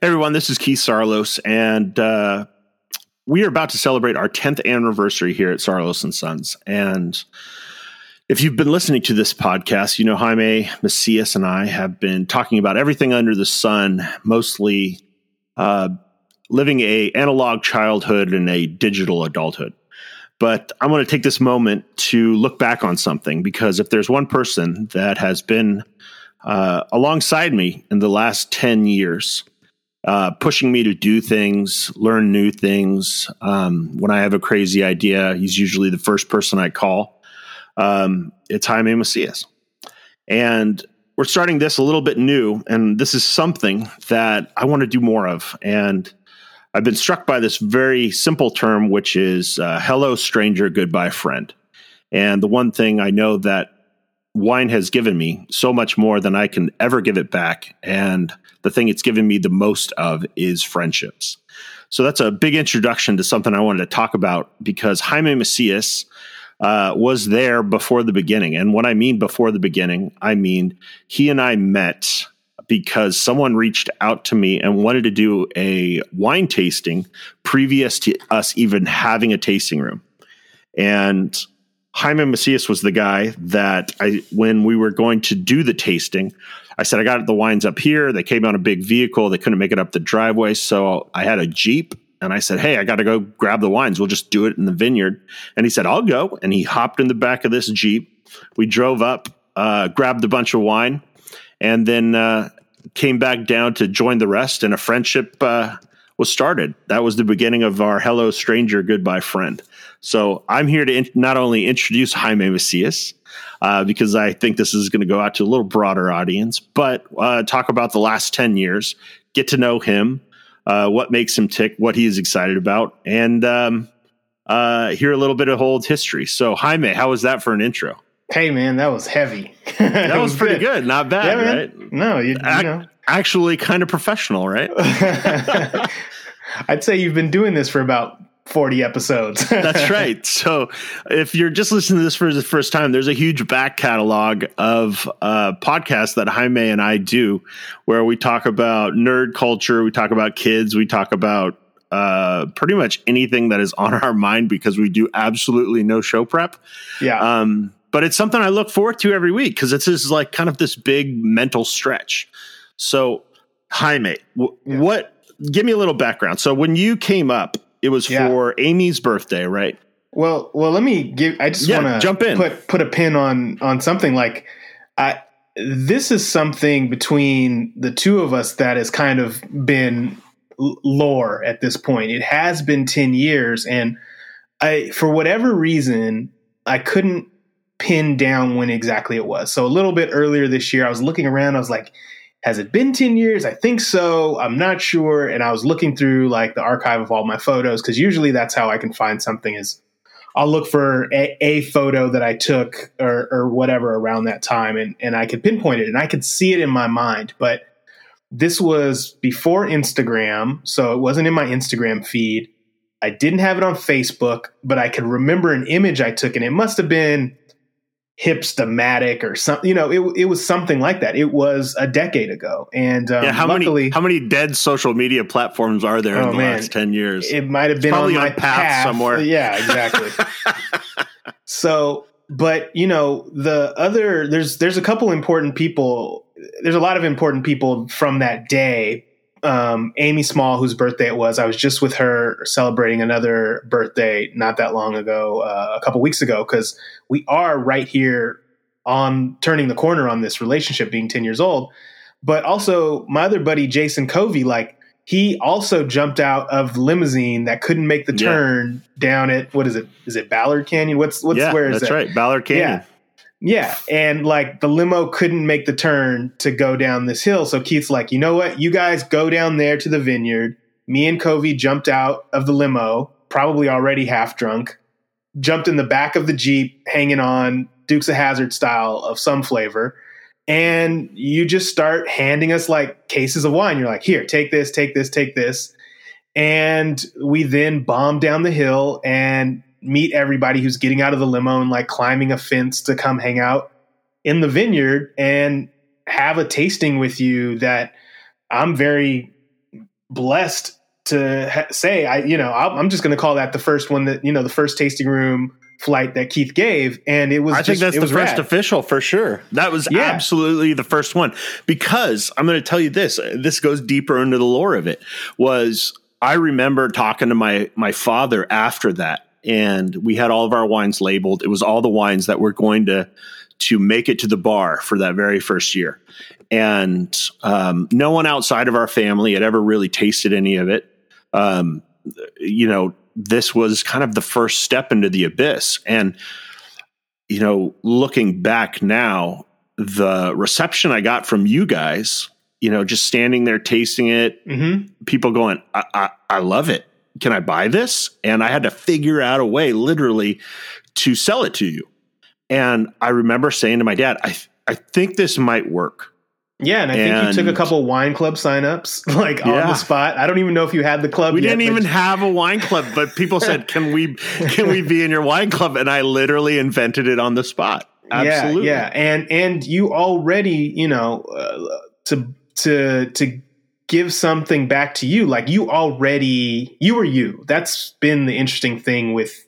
Everyone, this is Keith Sarloos, and uh, we are about to celebrate our 10th anniversary here at Sarloos and Sons. And if you've been listening to this podcast, you know Jaime Macias and I have been talking about everything under the sun, mostly uh, living a analog childhood and a digital adulthood. But I want to take this moment to look back on something because if there's one person that has been uh, alongside me in the last 10 years, uh, pushing me to do things, learn new things. Um, when I have a crazy idea, he's usually the first person I call. Um, it's Jaime Macias. And we're starting this a little bit new, and this is something that I want to do more of. And I've been struck by this very simple term, which is uh, hello, stranger, goodbye, friend. And the one thing I know that wine has given me so much more than I can ever give it back. And the thing it's given me the most of is friendships. So that's a big introduction to something I wanted to talk about because Jaime Macias uh, was there before the beginning. And what I mean before the beginning, I mean he and I met because someone reached out to me and wanted to do a wine tasting previous to us even having a tasting room. And Jaime Macias was the guy that I, when we were going to do the tasting, I said, I got the wines up here. They came on a big vehicle. They couldn't make it up the driveway. So I had a Jeep and I said, Hey, I got to go grab the wines. We'll just do it in the vineyard. And he said, I'll go. And he hopped in the back of this Jeep. We drove up, uh, grabbed a bunch of wine, and then uh, came back down to join the rest. And a friendship uh, was started. That was the beginning of our Hello Stranger, Goodbye Friend. So I'm here to in- not only introduce Jaime Macias, uh, because I think this is going to go out to a little broader audience, but uh, talk about the last 10 years, get to know him, uh, what makes him tick, what he is excited about, and um, uh, hear a little bit of old history. So, Jaime, how was that for an intro? Hey, man, that was heavy. that was, was, pretty good. good. Not bad, yeah, right? No, you, you know. Actually, kind of professional, right? I'd say you've been doing this for about 40 episodes. That's right. So if you're just listening to this for the first time, there's a huge back catalog of uh, podcasts that Jaime and I do where we talk about nerd culture, we talk about kids, we talk about uh, pretty much anything that is on our mind because we do absolutely no show prep. Yeah. Um, but it's something I look forward to every week because it's just like kind of this big mental stretch. So, Jaime, w- yeah. what? Give me a little background. So, when you came up, it was yeah. for Amy's birthday, right? Well, well, let me give. I just yeah, want to jump in. Put put a pin on on something like I. This is something between the two of us that has kind of been lore at this point. It has been ten years, and I, for whatever reason, I couldn't pin down when exactly it was. So a little bit earlier this year, I was looking around. I was like, has it been 10 years? I think so. I'm not sure. And I was looking through like the archive of all my photos because usually that's how I can find something is I'll look for a, a photo that I took or, or, whatever around that time and, and I could pinpoint it and I could see it in my mind. But this was before Instagram, so it wasn't in my Instagram feed. I didn't have it on Facebook, but I could remember an image I took and it must have been hipstamatic or something. You know, it it was something like that. It was a decade ago, and um, yeah, how luckily, many how many dead social media platforms are there oh, in the man, last ten years? It might have been on my path, path somewhere. Yeah, exactly. so, but you know, the other there's there's a couple important people. There's a lot of important people from that day um, Amy Small, whose birthday it was. I was just with her celebrating another birthday not that long ago, uh, a couple weeks ago, because we are right here on turning the corner on this relationship being 10 years old. But also, my other buddy, Jason Covey, like, he also jumped out of limousine that couldn't make the turn yeah. down at what is it? Is it Ballard Canyon? What's what's yeah, where is that's that? right, Ballard Canyon. Yeah. Yeah, and like the limo couldn't make the turn to go down this hill, so Keith's like, you know what? You guys go down there to the vineyard. Me and Covey jumped out of the limo, probably already half drunk, jumped in the back of the jeep, hanging on Dukes of Hazzard style of some flavor, and you just start handing us like cases of wine. You're like, here, take this, take this, take this, and we then bomb down the hill and meet everybody who's getting out of the limo and like climbing a fence to come hang out in the vineyard and have a tasting with you that I'm very blessed to ha- say I you know I'm just going to call that the first one that you know the first tasting room flight that Keith gave, and it was. I just, think that's the first rad. official for sure. That was Yeah. absolutely the first one because I'm going to tell you this. Uh, this goes deeper into the lore of it. Was I remember talking to my my father after that, and we had all of our wines labeled. It was all the wines that were going to to make it to the bar for that very first year, and um, no one outside of our family had ever really tasted any of it. Um, you know, this was kind of the first step into the abyss. And, you know, looking back now, the reception I got from you guys, you know, just standing there tasting it, Mhm. people going, I, I, I love it. Can I buy this? And I had to figure out a way literally to sell it to you. And I remember saying to my dad, I, I think this might work. Yeah, and I think you took a couple wine club signups like on the spot. I don't even know if you had the club. We yet, didn't even have a wine club, but people said, "Can we can we be in your wine club?" And I literally invented it on the spot. Absolutely. Yeah, yeah, and and you already, you know, uh, to to to give something back to you, like you already you were you. That's been the interesting thing with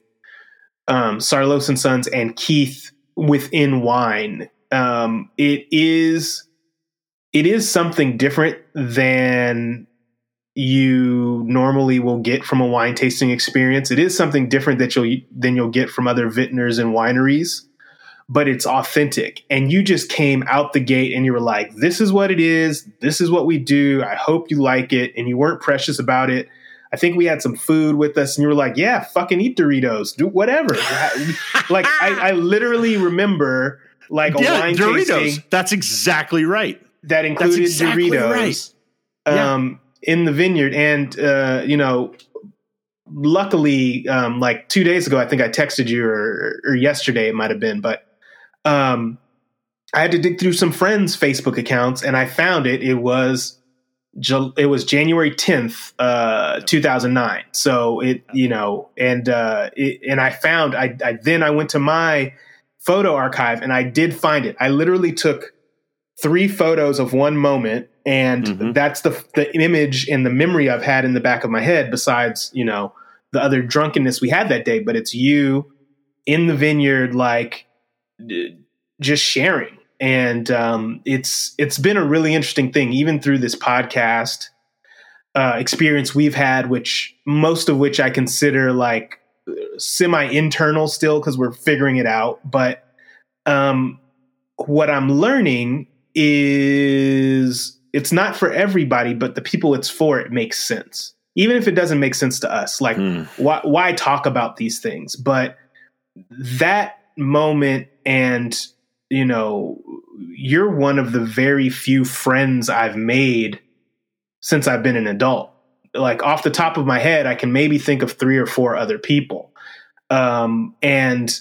um Sarloos and Sons and Keith within wine. Um it is it is something different than you normally will get from a wine tasting experience. It is something different that you'll than you'll get from other vintners and wineries but it's authentic. And you just came out the gate and you were like, this is what it is. This is what we do. I hope you like it. And you weren't precious about it. I think we had some food with us and you were like, yeah, fucking eat Doritos, do whatever. like I, I literally remember like a yeah, wine Doritos. tasting That's exactly right. that included exactly Doritos right. Yeah. um, in the vineyard. And, uh, you know, luckily, um, like two days ago, I think I texted you or, or yesterday it might have been, but um, I had to dig through some friends' Facebook accounts and I found it. It was it was January 10th, uh, 2009. So it, you know, and, uh, it, and I found, I, I, then I went to my photo archive and I did find it. I literally took three photos of one moment and Mhm. that's the, the image and the memory I've had in the back of my head besides, you know, the other drunkenness we had that day, but it's you in the vineyard, like just sharing. And um, it's it's been a really interesting thing even through this podcast uh, experience we've had which most of which i consider like semi internal still because we're figuring it out. But um, what i'm learning is it's not for everybody but the people it's for it makes sense. Even if it doesn't make sense to us like Hmm. why, why talk about these things? But that moment and you know you're one of the very few friends i've made since i've been an adult. Like off the top of my head i can maybe think of three or four other people. Um, and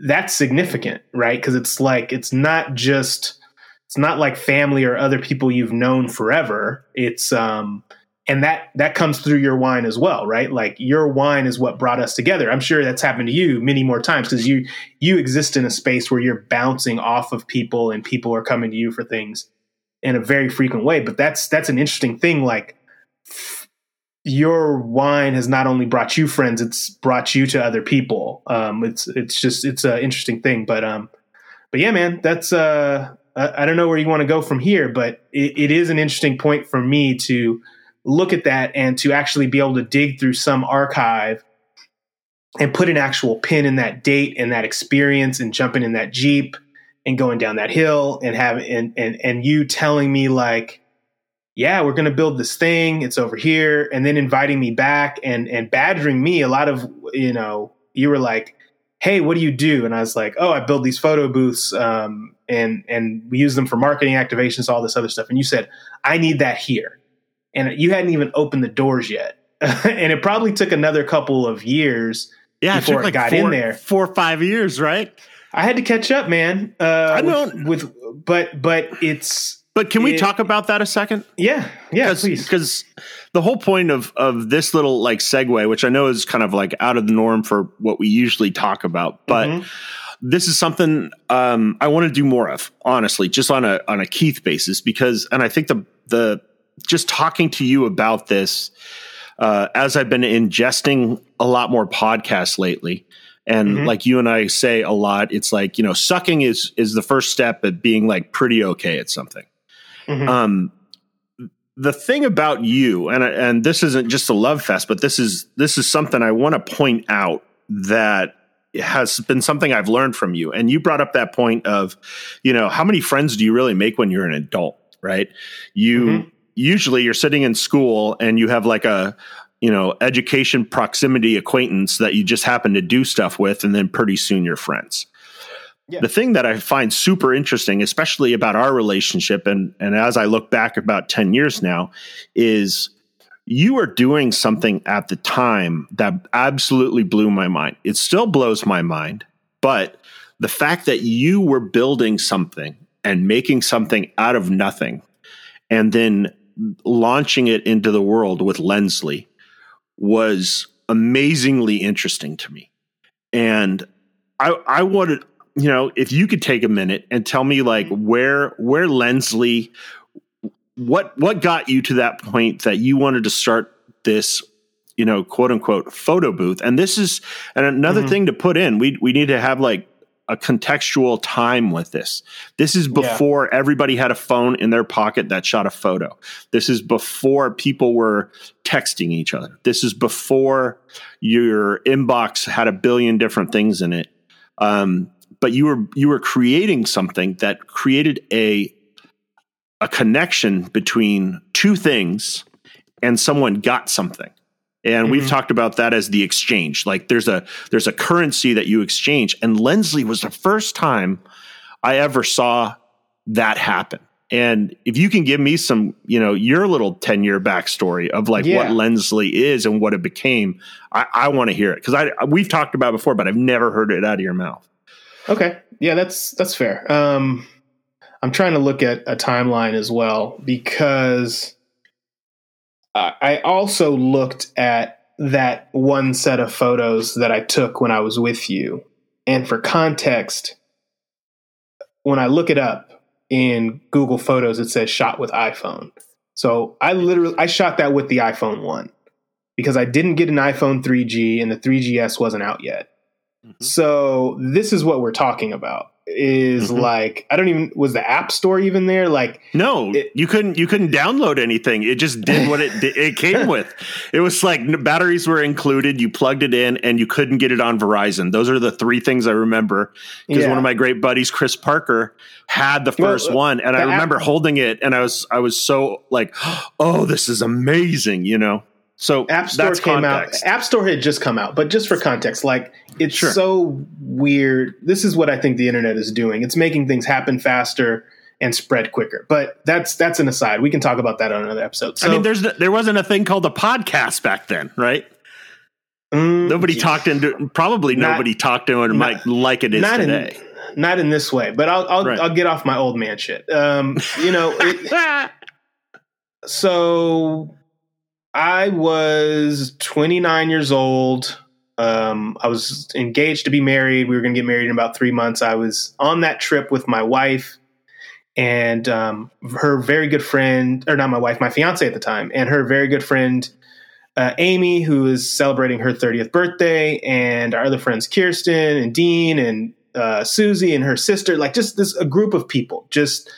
that's significant right? Because it's like it's not just it's not like family or other people you've known forever. It's um and that that comes through your wine as well right? Like your wine is what brought us together. I'm sure that's happened to you many more times because you you exist in a space where you're bouncing off of people and people are coming to you for things in a very frequent way. But that's that's an interesting thing like your wine has not only brought you friends it's brought you to other people. Um it's it's just it's an interesting thing but um but yeah man that's uh i, don't know where you want to go from here but it, it is an interesting point for me to look at that and to actually be able to dig through some archive and put an actual pin in that date and that experience and jumping in that jeep and going down that hill and having and and, and you telling me like yeah we're going to build this thing. It's over here. And then inviting me back and and badgering me. A lot of you know you were like hey what do you do? And i was like oh i build these photo booths um, and and we use them for marketing activations all this other stuff. And you said i need that here and you hadn't even opened the doors yet and it probably took another couple of years Yeah, Before it it got four, in there. four or five years, right? i had to catch up man uh, I with- don't- with, but but it's But can we It- talk about that a second? yeah yeah please Because the whole point of of this little like segue, which I know is kind of like out of the norm for what we usually talk about, but Mhm. this is something um, I want to do more of, honestly, just on a on a Keith basis, because and I think the the just talking to you about this uh, as I've been ingesting a lot more podcasts lately. And mm-hmm. like you and I say a lot, it's like you know, sucking is is the first step at being like pretty okay at something. Mm-hmm. Um, the thing about you, and and this isn't just a love fest, but this is this is something I want to point out that has been something I've learned from you. And you brought up that point of, you know, how many friends do you really make when you're an adult, right? You mm-hmm. Usually you're sitting in school and you have like a, you know, education proximity acquaintance that you just happen to do stuff with, and then pretty soon you're friends. Yeah. The thing that I find super interesting, especially about our relationship, and and as I look back about 10 years now, is you were doing something at the time that absolutely blew my mind. It still blows my mind, but the fact that you were building something and making something out of nothing and then launching it into the world with Lensley was amazingly interesting to me. And I I wanted, you know, if you could take a minute and tell me like where where Lensley what what got you to that point that you wanted to start this you know quote unquote photo booth and this is and another mm-hmm. thing to put in we we need to have like a contextual time with this. This is before yeah. everybody had a phone in their pocket that shot a photo. This is before people were texting each other. This is before your inbox had a billion different things in it. Um, but you were you were creating something that created a a connection between two things and someone got something and mm-hmm. we've talked about that as the exchange. Like there's a there's a currency that you exchange. And lensley was the first time i ever saw that happen. And if you can give me some you know your little 10 year backstory of like yeah. what lensley is and what it became i, I want to hear it. Because i we've talked about before but i've never heard it out of your mouth. Okay. Yeah that's that's fair. Um I'm trying to look at a timeline as well because I also looked at that one set of photos that I took when I was with you. And for context, when I look it up in Google Photos, it says shot with iPhone. So I literally I shot that with the iPhone 1 because I didn't get an iPhone 3G and the 3GS wasn't out yet. Mm-hmm. So this is what we're talking about is mm-hmm. like I don't even was the App Store even there? Like no, it, you couldn't you couldn't download anything. It just did what it it came with. It was like batteries were included. You plugged it in, and you couldn't get it on Verizon. Those are the three things I remember because yeah. one of my great buddies, Chris Parker, had the first well, uh, one, and I remember app- holding it, and I was I was so like, oh, this is amazing, you know. So App Store came context. out. App Store had just come out, but just for context, like it's sure. so weird. This is what I think the internet is doing. It's making things happen faster and spread quicker. But that's that's an aside. We can talk about that on another episode. So, I mean, there's there wasn't a thing called a podcast back then, right? Mm, nobody geez. talked into probably not, nobody talked to it not, like it is today. In, not in this way, but I'll I'll, right. I'll get off my old man shit. Um, you know, it, so I was 29 years old. Um, I was engaged to be married. We were going to get married in about three months. I was on that trip with my wife and um, her very good friend, or not my wife, my fiance at the time, and her very good friend, uh, Amy, who is celebrating her 30th birthday, and our other friends, Kirsten and Dean and uh, Susie and her sister, like just this a group of people, just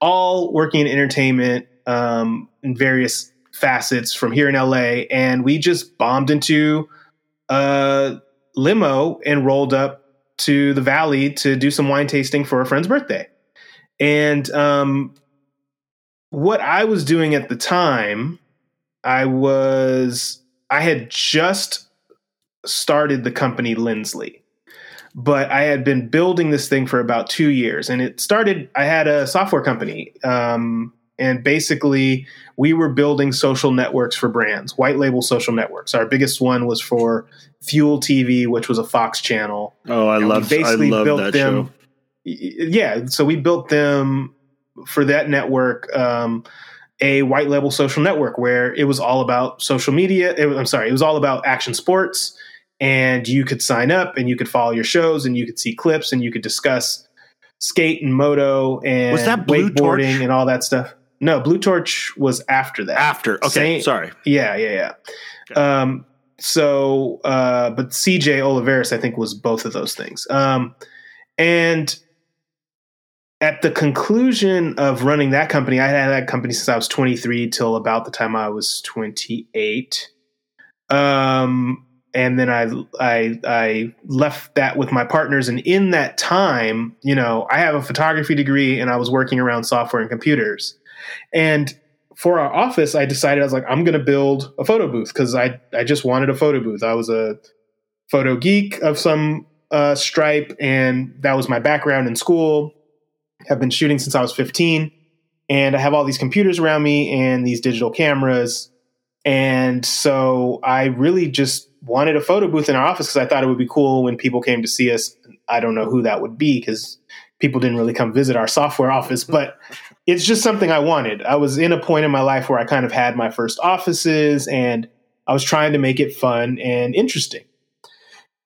all working in entertainment um, in various facets from here in LA, and we just bombed into a limo and rolled up to the valley to do some wine tasting for a friend's birthday. And um, what I was doing at the time, I was I had just started the company Lensley, but I had been building this thing for about two years, and it started. I had a software company. Um, and basically, we were building social networks for brands, white label social networks. Our biggest one was for Fuel TV, which was a Fox channel. Oh, I love basically I love built that them. Show. Yeah, so we built them for that network. Um, a white label social network where it was all about social media. It, I'm sorry, it was all about action sports, and you could sign up and you could follow your shows and you could see clips and you could discuss skate and moto and was that wakeboarding and all that stuff. No, Blue Torch was after that. After, okay, Same, sorry. Yeah, yeah, yeah. Okay. Um, so, uh, but CJ Oliveris, I think, was both of those things. Um, and at the conclusion of running that company, I had that company since I was 23 till about the time I was 28. Um, and then I, I, I left that with my partners. And in that time, you know, I have a photography degree and I was working around software and computers. And for our office, I decided I was like, I'm going to build a photo booth because I, I just wanted a photo booth. I was a photo geek of some uh, stripe, and that was my background in school have been shooting since I was 15. And I have all these computers around me and these digital cameras. And so I really just wanted a photo booth in our office because I thought it would be cool when people came to see us. I don't know who that would be because people didn't really come visit our software office, but it's just something I wanted. I was in a point in my life where I kind of had my first offices and I was trying to make it fun and interesting.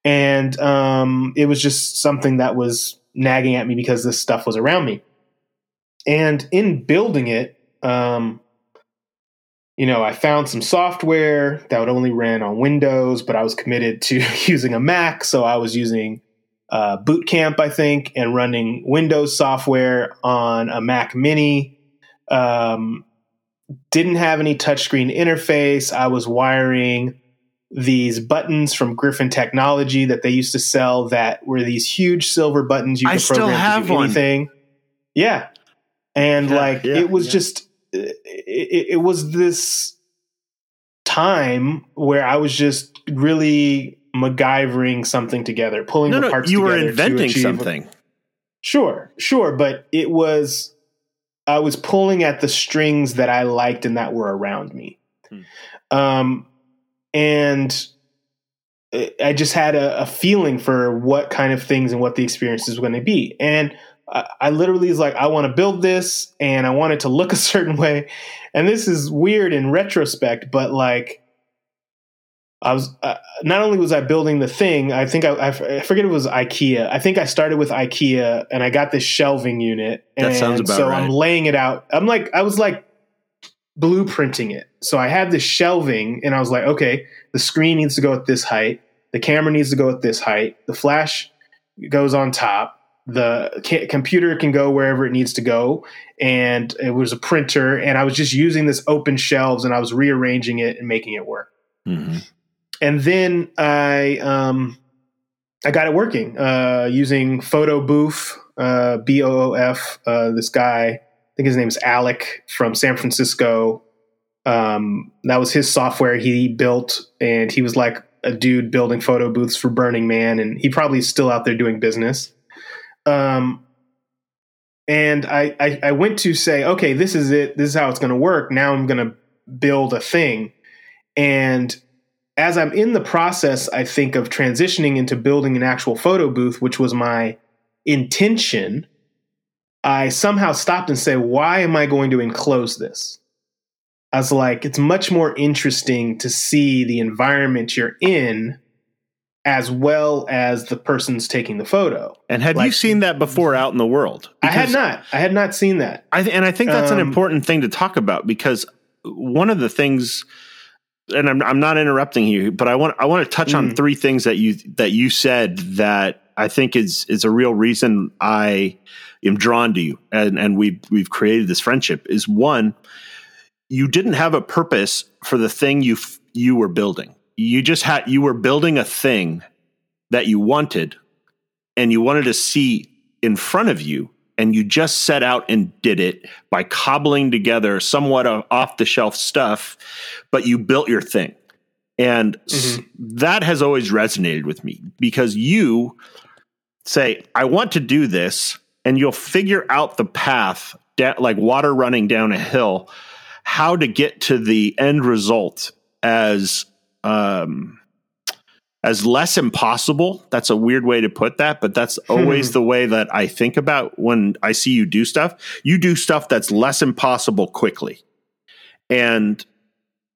And um, it was just something that was nagging at me because this stuff was around me. And in building it, um, you know, I found some software that would only run on Windows, but I was committed to using a Mac. So I was using uh, Boot Camp, I think, and running Windows software on a Mac Mini. Um, didn't have any touchscreen interface. I was wiring these buttons from Griffin Technology that they used to sell that were these huge silver buttons you could I program to do anything. Yeah. And yeah, like yeah, it was yeah. just it, it, was this time where I was just really MacGyvering something together, pulling no, the parts no, you together. were inventing something. Sure, sure, but it was I was pulling at the strings that I liked and that were around me. Hmm. Um, and I just had a, a, feeling for what kind of things and what the experience were going to be. And I, I literally was like, I want to build this and I want it to look a certain way. And this is weird in retrospect, but like, I was uh, not only was I building the thing, I think I, I, forget it was IKEA. I think I started with IKEA and I got this shelving unit. And that sounds about so right. I'm laying it out. I'm like, I was like blueprinting it. So I had this shelving and I was like, okay, the screen needs to go at this height. The camera needs to go at this height. The flash goes on top. The ca- computer can go wherever it needs to go. And it was a printer. And I was just using this open shelves and I was rearranging it and making it work. Mm-hmm. And then I, um, I got it working uh, using Photo Booth, uh, B O O F. Uh, this guy I think his name is Alec from San Francisco. Um, that was his software he built, and he was like a dude building photo booths for Burning Man, and he probably is still out there doing business. Um, and I, I, I went to say, okay, this is it. This is how it's going to work. Now I'm going to build a thing, and as I'm in the process, I think of transitioning into building an actual photo booth, which was my intention I somehow stopped and said, why am I going to enclose this? I was like, it's much more interesting to see the environment you're in as well as the person's taking the photo. And had like, you seen that before out in the world? Because I had not. I had not seen that. I th- and I think that's um, an important thing to talk about because one of the things and I'm, I'm not interrupting you, but I want I want to touch mm. on three things that you that you said that I think is is a real reason I am drawn to you and and we've we've created this friendship is one you didn't have a purpose for the thing you you were building you just had you were building a thing that you wanted and you wanted to see in front of you and you just set out and did it by cobbling together somewhat of off the shelf stuff but you built your thing and mm-hmm. that has always resonated with me because you say i want to do this and you'll figure out the path, like water running down a hill, how to get to the end result as um, as less impossible. That's a weird way to put that, but that's always hmm. the way that I think about when I see you do stuff. You do stuff that's less impossible quickly. And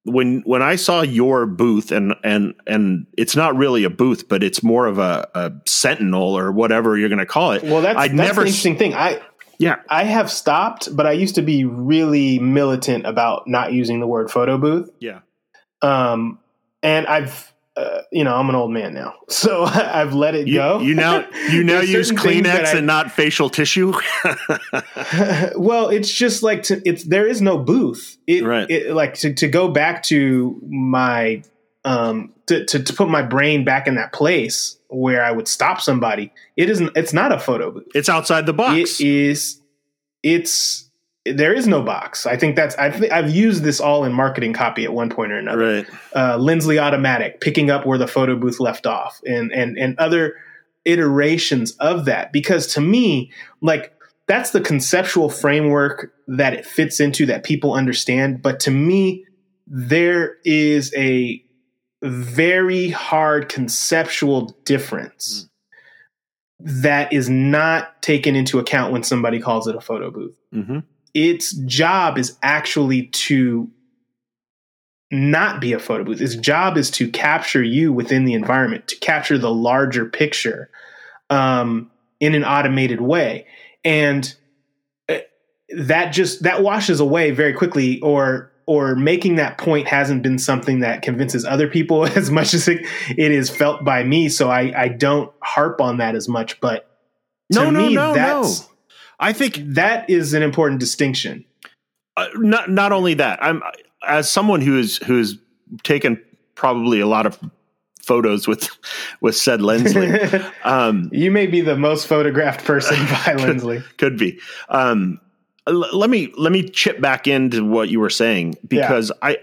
when when I saw your booth and and and it's not really a booth, but it's more of a, a sentinel or whatever you're going to call it. Well, that's, I that's never, the interesting thing. I Yeah. I have stopped, but I used to be really militant about not using the word photo booth. Yeah. Um, and I've, uh, you know, I'm an old man now, so I've let it You, go. you now you now use certain things that Kleenex I- and not facial tissue. well, it's just like to, it's there is no booth. It, Right. it like to, to go back to my um to, to to put my brain back in that place where I would stop somebody. It isn't. It's not a photo booth. it's outside the box. It is. It's there is no box. I think that's I've I've used this all in marketing copy at one point or another. right. Uh, Lensley Automatic picking up where the photo booth left off, and and and other iterations of that. Because to me, like that's the conceptual framework that it fits into that people understand. But to me, there is a very hard conceptual difference that is not taken into account when somebody calls it a photo booth hmm its job is actually to not be a photo booth. Its job is to capture you within the environment, to capture the larger picture um, in an automated way. And uh, that just that washes away very quickly or or making that point hasn't been something that convinces other people as much as it, it is felt by me so I, I don't harp on that as much but to No, no, me no, no. I think that is an important distinction uh, not not only that. I'm as someone who is who's taken probably a lot of photos with with said Lensley. um, you may be the most photographed person by Lensley. could be. Um, l- let me let me chip back into what you were saying because I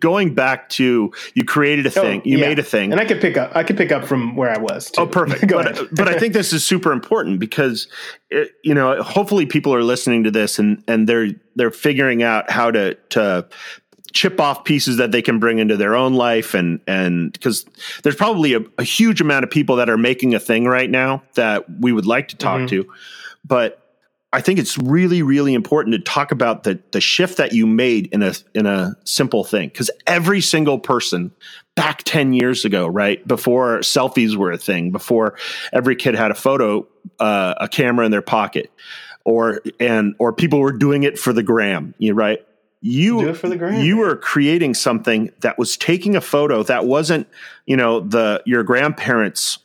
going back to you created a thing, you Oh, yeah. made a thing, And I could pick up I could pick up from where I was. Too. Oh, perfect. But, but I think this is super important because, it, you know, hopefully people are listening to this and and they're they're figuring out how to to chip off pieces that they can bring into their own life and and because there's probably a, a huge amount of people that are making a thing right now that we would like to talk Mhm. to, but I think it's really, really important to talk about the the shift that you made in a in a simple thing because every single person back ten years ago, right before selfies were a thing, before every kid had a photo, uh, a camera in their pocket, or and or people were doing it for the gram, you right. You Do it for the gram. you were creating something that was taking a photo that wasn't, you know, the your grandparents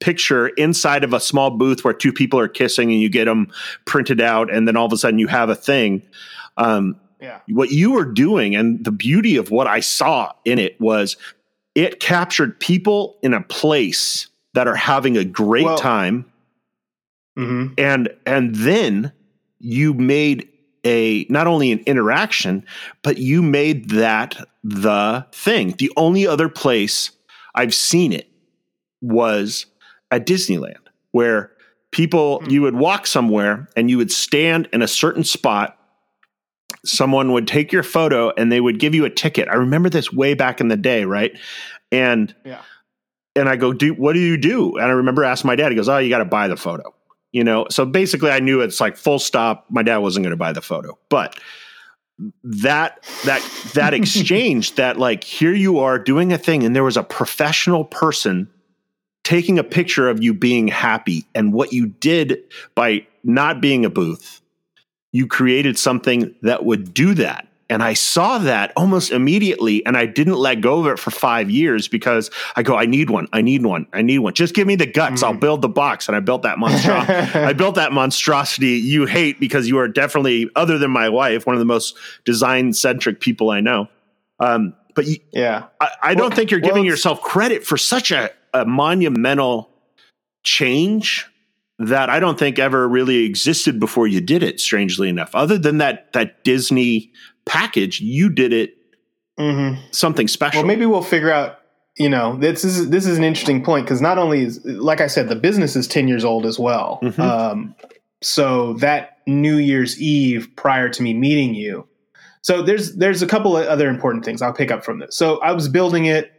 picture inside of a small booth where two people are kissing and you get them printed out and then all of a sudden you have a thing. Um, yeah. what you were doing and the beauty of what i saw in it was it captured people in a place that are having a great Well- time. Hmm and and then you made a not only an interaction but you made that the thing. The only other place i've seen it was at disneyland where people Hmm. you would walk somewhere and you would stand in a certain spot. Someone would take your photo and they would give you a ticket. I remember this way back in the day right? And Yeah. and i go do what do you do? And i remember asking my dad he goes oh you got to buy the photo you know? So basically i knew it's like full stop. My dad wasn't going to buy the photo. But that that that exchange that like here you are doing a thing and there was a professional person taking a picture of you being happy and what you did by not being a booth you created something that would do that and i saw that almost immediately and i didn't let go of it for 5 years because i go i need one i need one i need one just give me the guts i'll Mhm. build the box and i built that monstrosity I built that monstrosity you hate because you are definitely, other than my wife, one of the most design centric people I know. Um, but you, yeah. I, I don't Well- think you're giving it's- yourself credit for such a, a monumental change that I don't think ever really existed before you did it. Strangely enough, other than that that Disney package, you did it hmm something special. Well, maybe we'll figure out. You know, this is this is an interesting point because not only is, like I said, the business is ten years old as well. Mhm. Um, so that New Year's Eve prior to me meeting you, so there's there's a couple of other important things I'll pick up from this. So I was building it.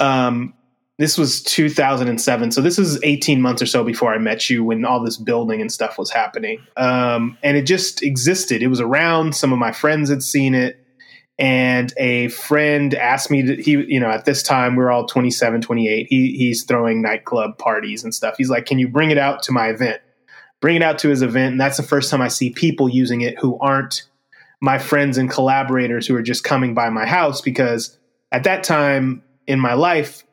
Um, this was 2007, so this is 18 months or so before I met you when all this building and stuff was happening. Um, and it just existed. It was around. Some of my friends had seen it and a friend asked me to he you know at this time we are all 27 28 he, he's throwing nightclub parties and stuff he's like can you bring it out to my event bring it out to his event. And that's the first time I see people using it who aren't my friends and collaborators who are just coming by my house because at that time in my life,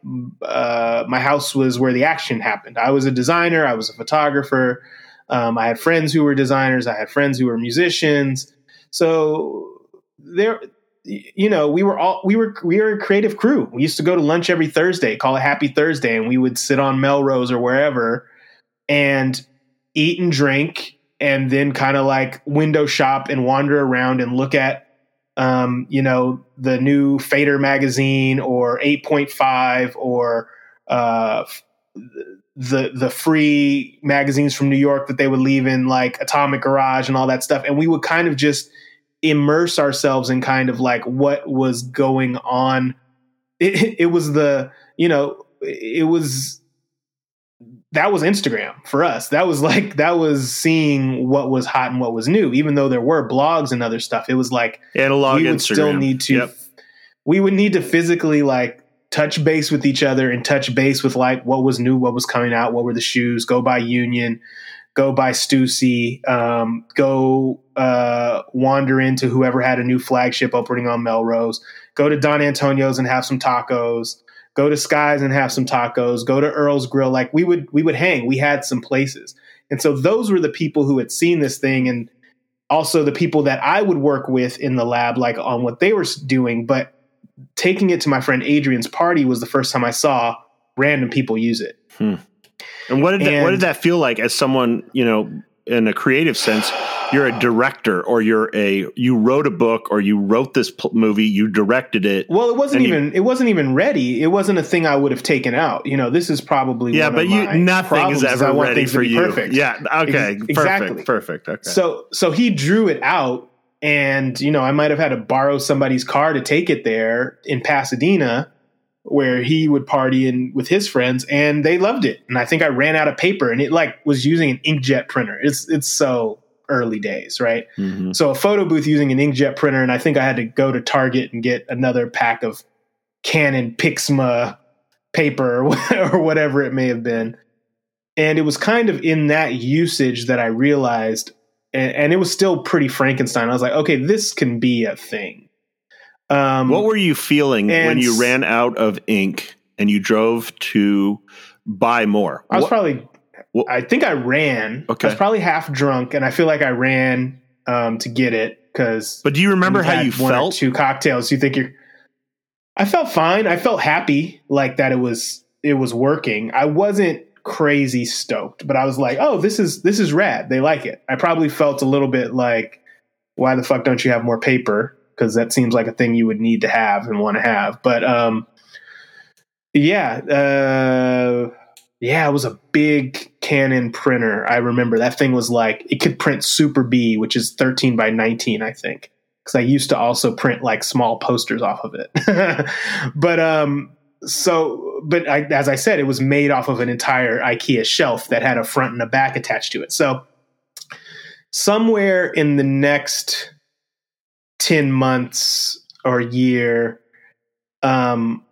uh, my house was where the action happened. I was a designer, I was a photographer. Um, I had friends who were designers, I had friends who were musicians. So there, you know, we were all we were we were a creative crew. We used to go to lunch every Thursday, call it Happy Thursday, and we would sit on Melrose or wherever and eat and drink and then kind of like window shop and wander around and look at um, you know the new fader magazine or 8.5 or uh, the the free magazines from new york that they would leave in like atomic garage and all that stuff. And we would kind of just immerse ourselves in kind of like what was going on. It, it was the you know it was that was Instagram for us. That was like that was seeing what was hot and what was new. Even though there were blogs and other stuff, it was like analog. We would Instagram. still need to. Yep. We would need to physically like touch base with each other and touch base with like what was new, what was coming out, what were the shoes. Go by Union, go by Stussy, um, go uh, wander into whoever had a new flagship opening on Melrose. Go to Don Antonio's and have some tacos go to Skies and have some tacos, go to Earl's Grill. Like we would we would hang. We had some places. And so those were the people who had seen this thing and also the people that I would work with in the lab like on what they were doing, but taking it to my friend Adrian's party was the first time I saw random people use it. Hmm. And what did and, that, what did that feel like as someone, you know, in a creative sense, you're a director or you're a you wrote a book or you wrote this movie, you directed it. Well, it wasn't even you, it wasn't even ready. It wasn't a thing I would have taken out. You know, this is probably yeah, but you nothing is ever ready for you. Perfect. Yeah, okay, Ex- exactly, perfect, perfect. Okay. So so he drew it out, and you know, I might have had to borrow somebody's car to take it there in Pasadena where he would party and with his friends and they loved it and i think i ran out of paper and it like was using an inkjet printer it's it's so early days, right? Mm-hmm. So a photo booth using an inkjet printer, and I think I had to go to Target and get another pack of Canon Pixma paper or whatever it may have been. And it was kind of in that usage that I realized, and, and it was still pretty Frankenstein. I was like, okay, this can be a thing. Um, what were you feeling when you ran out of ink and you drove to buy more? I was what, probably well, I think I ran. Okay. I was probably half drunk, and I feel like I ran um, to get it because. But do you remember how you felt? two cocktails. You think you're. I felt fine. I felt happy, like that it was it was working. I wasn't crazy stoked, but I was like, "Oh, this is this is rad. They like it." I probably felt a little bit like, "Why the fuck don't you have more paper?" Because that seems like a thing you would need to have and want to have. But um, yeah, uh, yeah, it was a big Canon printer. I remember that thing was like it could print Super B, which is 13 by 19, I think. Because I used to also print like small posters off of it. but um, so, but I, as I said, it was made off of an entire IKEA shelf that had a front and a back attached to it. So, somewhere in the next 10 months or year, um,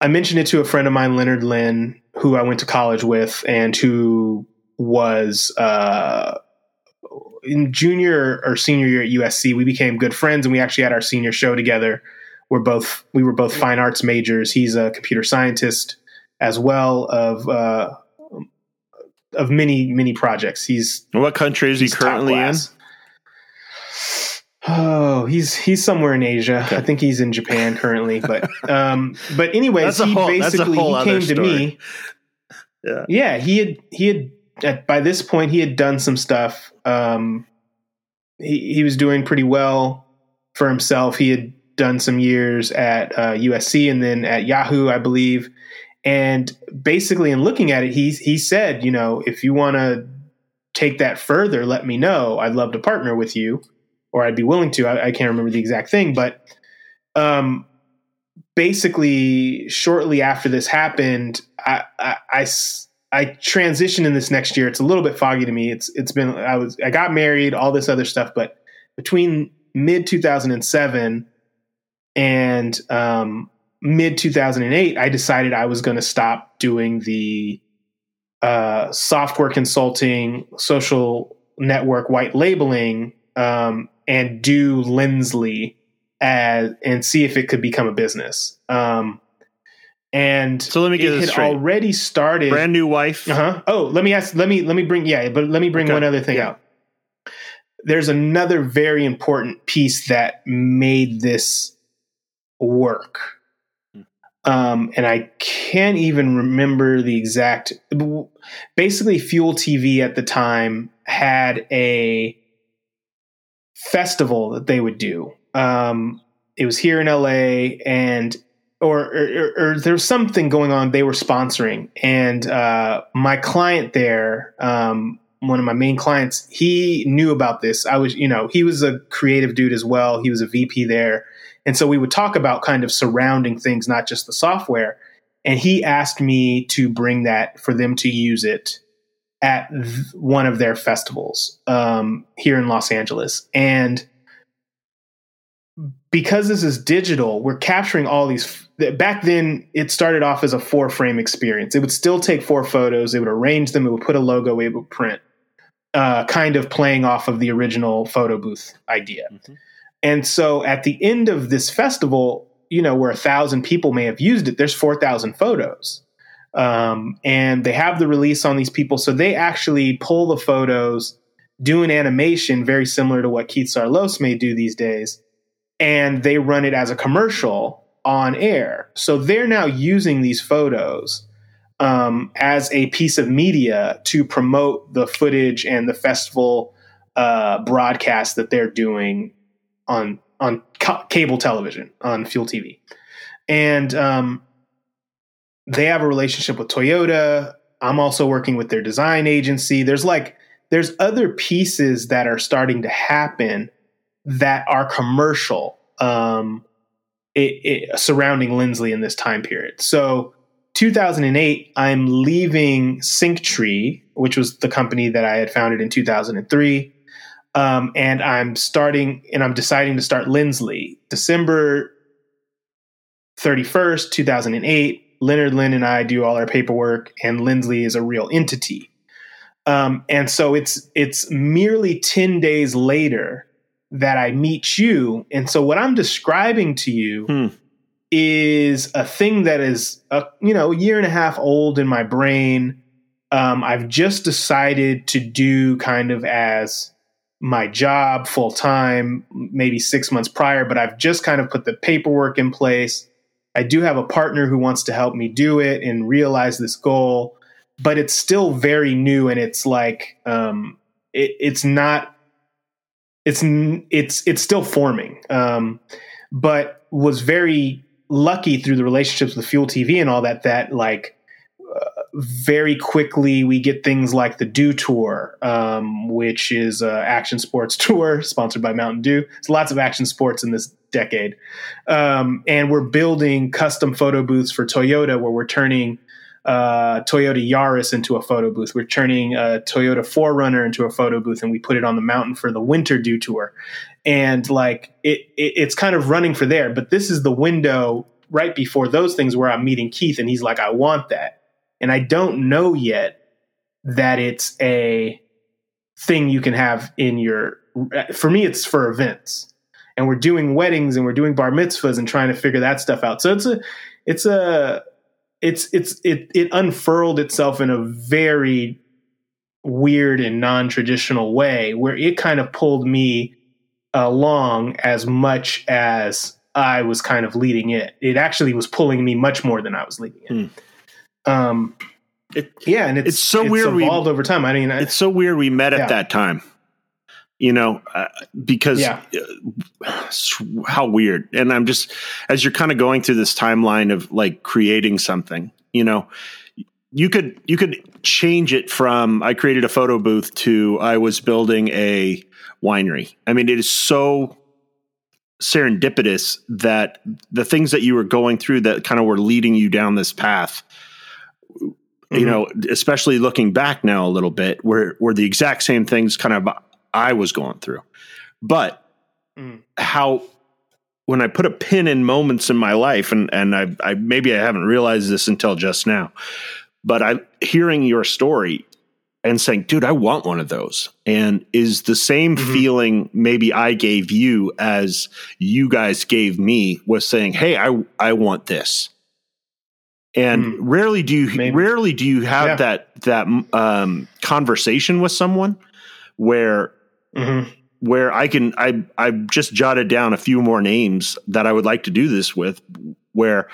I mentioned it to a friend of mine, Leonard Lynn, who I went to college with and who was uh, in junior or senior year at USC. We became good friends, and we actually had our senior show together. We're both we were both fine arts majors. He's a computer scientist as well of uh, of many many projects. He's what country is he currently in? Oh, he's he's somewhere in Asia. Okay. I think he's in Japan currently. But um, but anyways, he whole, basically he came to me. Yeah, yeah. He had he had at, by this point he had done some stuff. Um, he he was doing pretty well for himself. He had done some years at uh, USC and then at Yahoo, I believe. And basically, in looking at it, he he said, you know, if you want to take that further, let me know. I'd love to partner with you or I'd be willing to. I, I can't remember the exact thing, but um, basically, shortly after this happened, I, I, I, I transitioned in this next year. It's a little bit foggy to me. It's it's been I was I got married, all this other stuff, but between mid 2007 and um, mid 2008, I decided I was going to stop doing the uh, software consulting, social network white labeling, um, and do Lensley as and see if it could become a business. Um, and so let me get it this straight. already started. Brand new wife. Uh huh. Oh, let me ask. Let me let me bring. Yeah, but let me bring Okay. one other thing out. There's another very important piece that made this work, um, and I can't even remember the exact. Basically, Fuel TV at the time had a festival that they would do. Um, it was here in LA, and or, or, or there was something going on they were sponsoring, and uh, my client there, um, one of my main clients, he knew about this. I was, you know, he was a creative dude as well. He was a VP there, and so we would talk about kind of surrounding things, not just the software. And he asked me to bring that for them to use it at th- one of their festivals um, here in Los Angeles. And because this is digital, we're capturing all these. Back then, it started off as a four frame experience. It would still take four photos, it would arrange them, it would put a logo, it would print, uh, kind of playing off of the original photo booth idea. Mhm. And so at the end of this festival, you know, where a thousand people may have used it, there's 4,000 photos. Um, and they have the release on these people. So they actually pull the photos, do an animation very similar to what Keith Sarloos may do these days, and they run it as a commercial on air. So they're now using these photos um, as a piece of media to promote the footage and the festival uh, broadcast that they're doing on on ca- cable television on Fuel TV, and um, they have a relationship with Toyota. I'm also working with their design agency. There's like there's other pieces that are starting to happen that are commercial um, it, it, surrounding Lensley in this time period. So 2008, I'm leaving Synctree, which was the company that I had founded in 2003. Um, and I'm starting and I'm deciding to start Lensley. December 31st, 2008, Leonard Lynn and I do all our paperwork, and Lensley is a real entity. Um, and so it's it's merely 10 days later that I meet you. And so what I'm describing to you Hmm. is a thing that is a you know a year and a half old in my brain. Um, I've just decided to do kind of as my job full time, maybe six months prior, but I've just kind of put the paperwork in place. I do have a partner who wants to help me do it and realize this goal, but it's still very new and it's like um, it, it's not it's it's it's still forming. Um, but was very lucky through the relationships with Fuel TV and all that that like very quickly we get things like the Dew Tour, um, which is an action sports tour sponsored by Mountain Dew. There's lots of action sports in this decade, um, and we're building custom photo booths for Toyota, where we're turning uh, Toyota Yaris into a photo booth. We're turning a Toyota 4Runner into a photo booth, and we put it on the mountain for the Winter Dew Tour. And like it, it, it's kind of running for there. But this is the window right before those things where I'm meeting Keith, and he's like, "I want that," and I don't know yet that it's a thing you can have in your. For me, it's for events, and we're doing weddings and we're doing bar mitzvahs and trying to figure that stuff out. So it's a, it's a it's it's it it unfurled itself in a very weird and non-traditional way where it kind of pulled me along as much as I was kind of leading it. It actually was pulling me much more than I was leading it. Hmm. Um It- yeah, and it's, it's so weird we- evolved over time. I mean, I, It's so weird we met at Yeah. that time. You know, uh, because Yeah. uh, how weird. And I'm just as you're kind of going through this timeline of like creating something, you know, you could you could change it from I created a photo booth to I was building a winery. I mean, it is so serendipitous that the things that you were going through that kind of were leading you down this path you Mhm. know, especially looking back now a little bit, were were the exact same things kind of I was going through. But Mm. how when I put a pin in moments in my life, and and I, I maybe I haven't realized this until just now, but I hearing your story and saying, dude, I want one of those. And is the same mm-hmm. feeling maybe I gave you as you guys gave me was saying, Hey, I, I want this. And mm. rarely do you, maybe. rarely do you have yeah. that, that, um, conversation with someone where, mm-hmm. where I can, I, I just jotted down a few more names that I would like to do this with where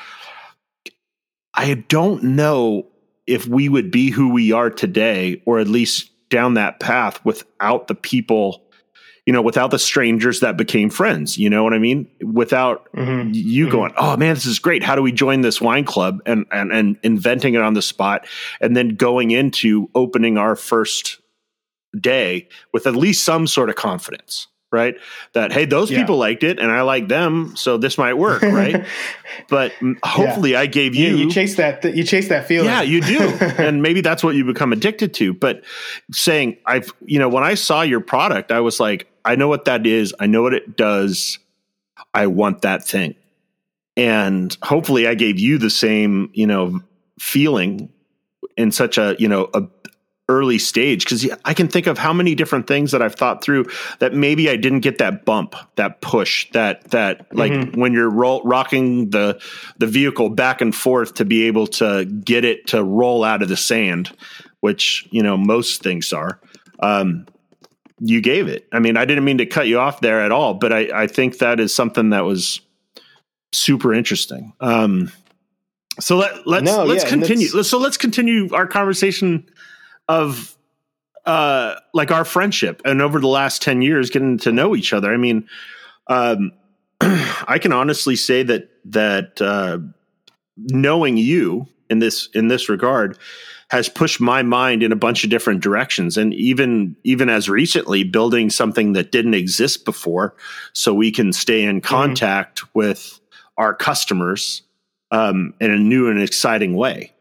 I don't know if we would be who we are today, or at least down that path without the people, you know, without the strangers that became friends. You know what I mean? Without mm-hmm. you mm-hmm. going, oh man, this is great. How do we join this wine club? And, and and inventing it on the spot, and then going into opening our first day with at least some sort of confidence right? That hey, those yeah. people liked it, and I like them, so this might work, right? but hopefully, yeah. I gave you yeah, you chase that you chase that feeling. Yeah, you do, and maybe that's what you become addicted to. But saying I've you know when I saw your product, I was like, I know what that is. I know what it does. I want that thing, and hopefully, I gave you the same you know feeling in such a you know a early stage because I can think of how many different things that I've thought through that maybe I didn't get that bump, that push, that that like mm-hmm. when you're rocking the the vehicle back and forth to be able to get it to roll out of the sand, which you know most things are. Um, you gave it. I mean, I didn't mean to cut you off there at all, but I, I think that is something that was super interesting. Um, so let, let's no, let's yeah, continue. So let's continue our conversation of uh like our friendship and over the last 10 years getting to know each other i mean um i can honestly say that that uh knowing you in this in this regard has pushed my mind in a bunch of different directions and even even as recently building something that didn't exist before so we can stay in mm-hmm. contact mm-hmm. with our customers um, in a new and exciting way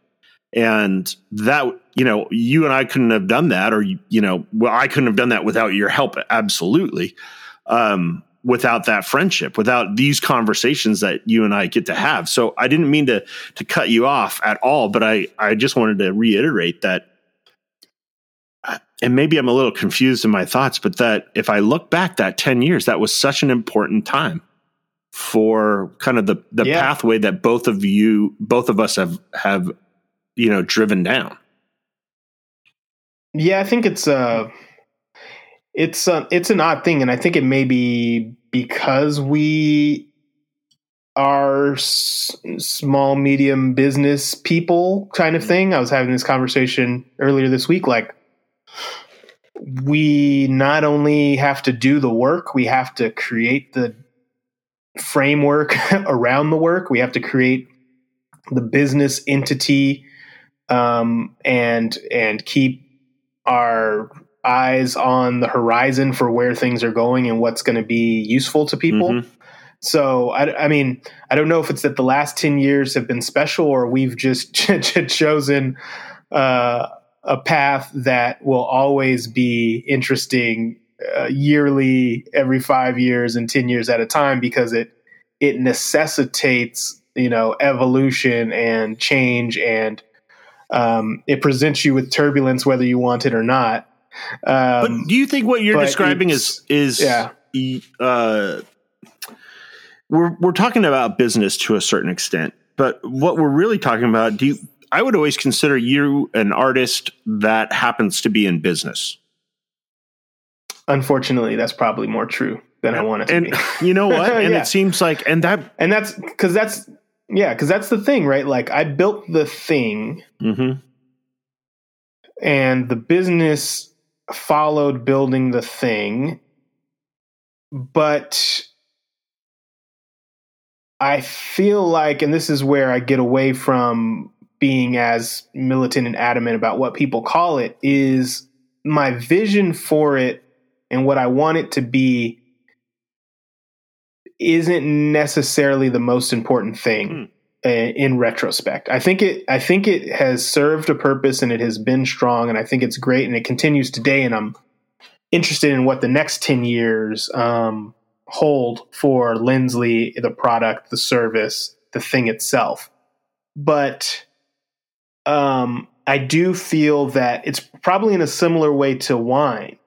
and that you know you and i couldn't have done that or you know well i couldn't have done that without your help absolutely um, without that friendship without these conversations that you and i get to have so i didn't mean to to cut you off at all but i i just wanted to reiterate that uh, and maybe i'm a little confused in my thoughts but that if i look back that 10 years that was such an important time for kind of the the yeah. pathway that both of you both of us have have you know driven down yeah i think it's uh it's uh, it's an odd thing and i think it may be because we are s- small medium business people kind of thing. I was having this conversation earlier this week like we not only have to do the work we have to create the framework around the work. We have to create the business entity um, and and keep our eyes on the horizon for where things are going and what's going to be useful to people. Mm-hmm. So I, I, mean, I don't know if it's that the last ten years have been special or we've just chosen uh, a path that will always be interesting uh, yearly, every five years and ten years at a time because it it necessitates you know evolution and change and um, it presents you with turbulence whether you want it or not. Um, but do you think what you're describing is is yeah. Uh, we're we're talking about business to a certain extent, but what we're really talking about, do you? I would always consider you an artist that happens to be in business. Unfortunately, that's probably more true than I want it to and, be. you know what? And yeah. it seems like, and that, and that's because that's yeah, because that's the thing, right? Like I built the thing, mm-hmm. and the business followed building the thing, but I feel like, and this is where I get away from being as militant and adamant about what people call it, is my vision for it and what I want it to be isn't necessarily the most important thing mm. In retrospect. I think it I think it has served a purpose and it has been strong and I think it's great and it continues today and I'm interested in what the next 10 years um, hold for Lensley, the product, the service, the thing itself. But um, I do feel that it's probably in a similar way to wine.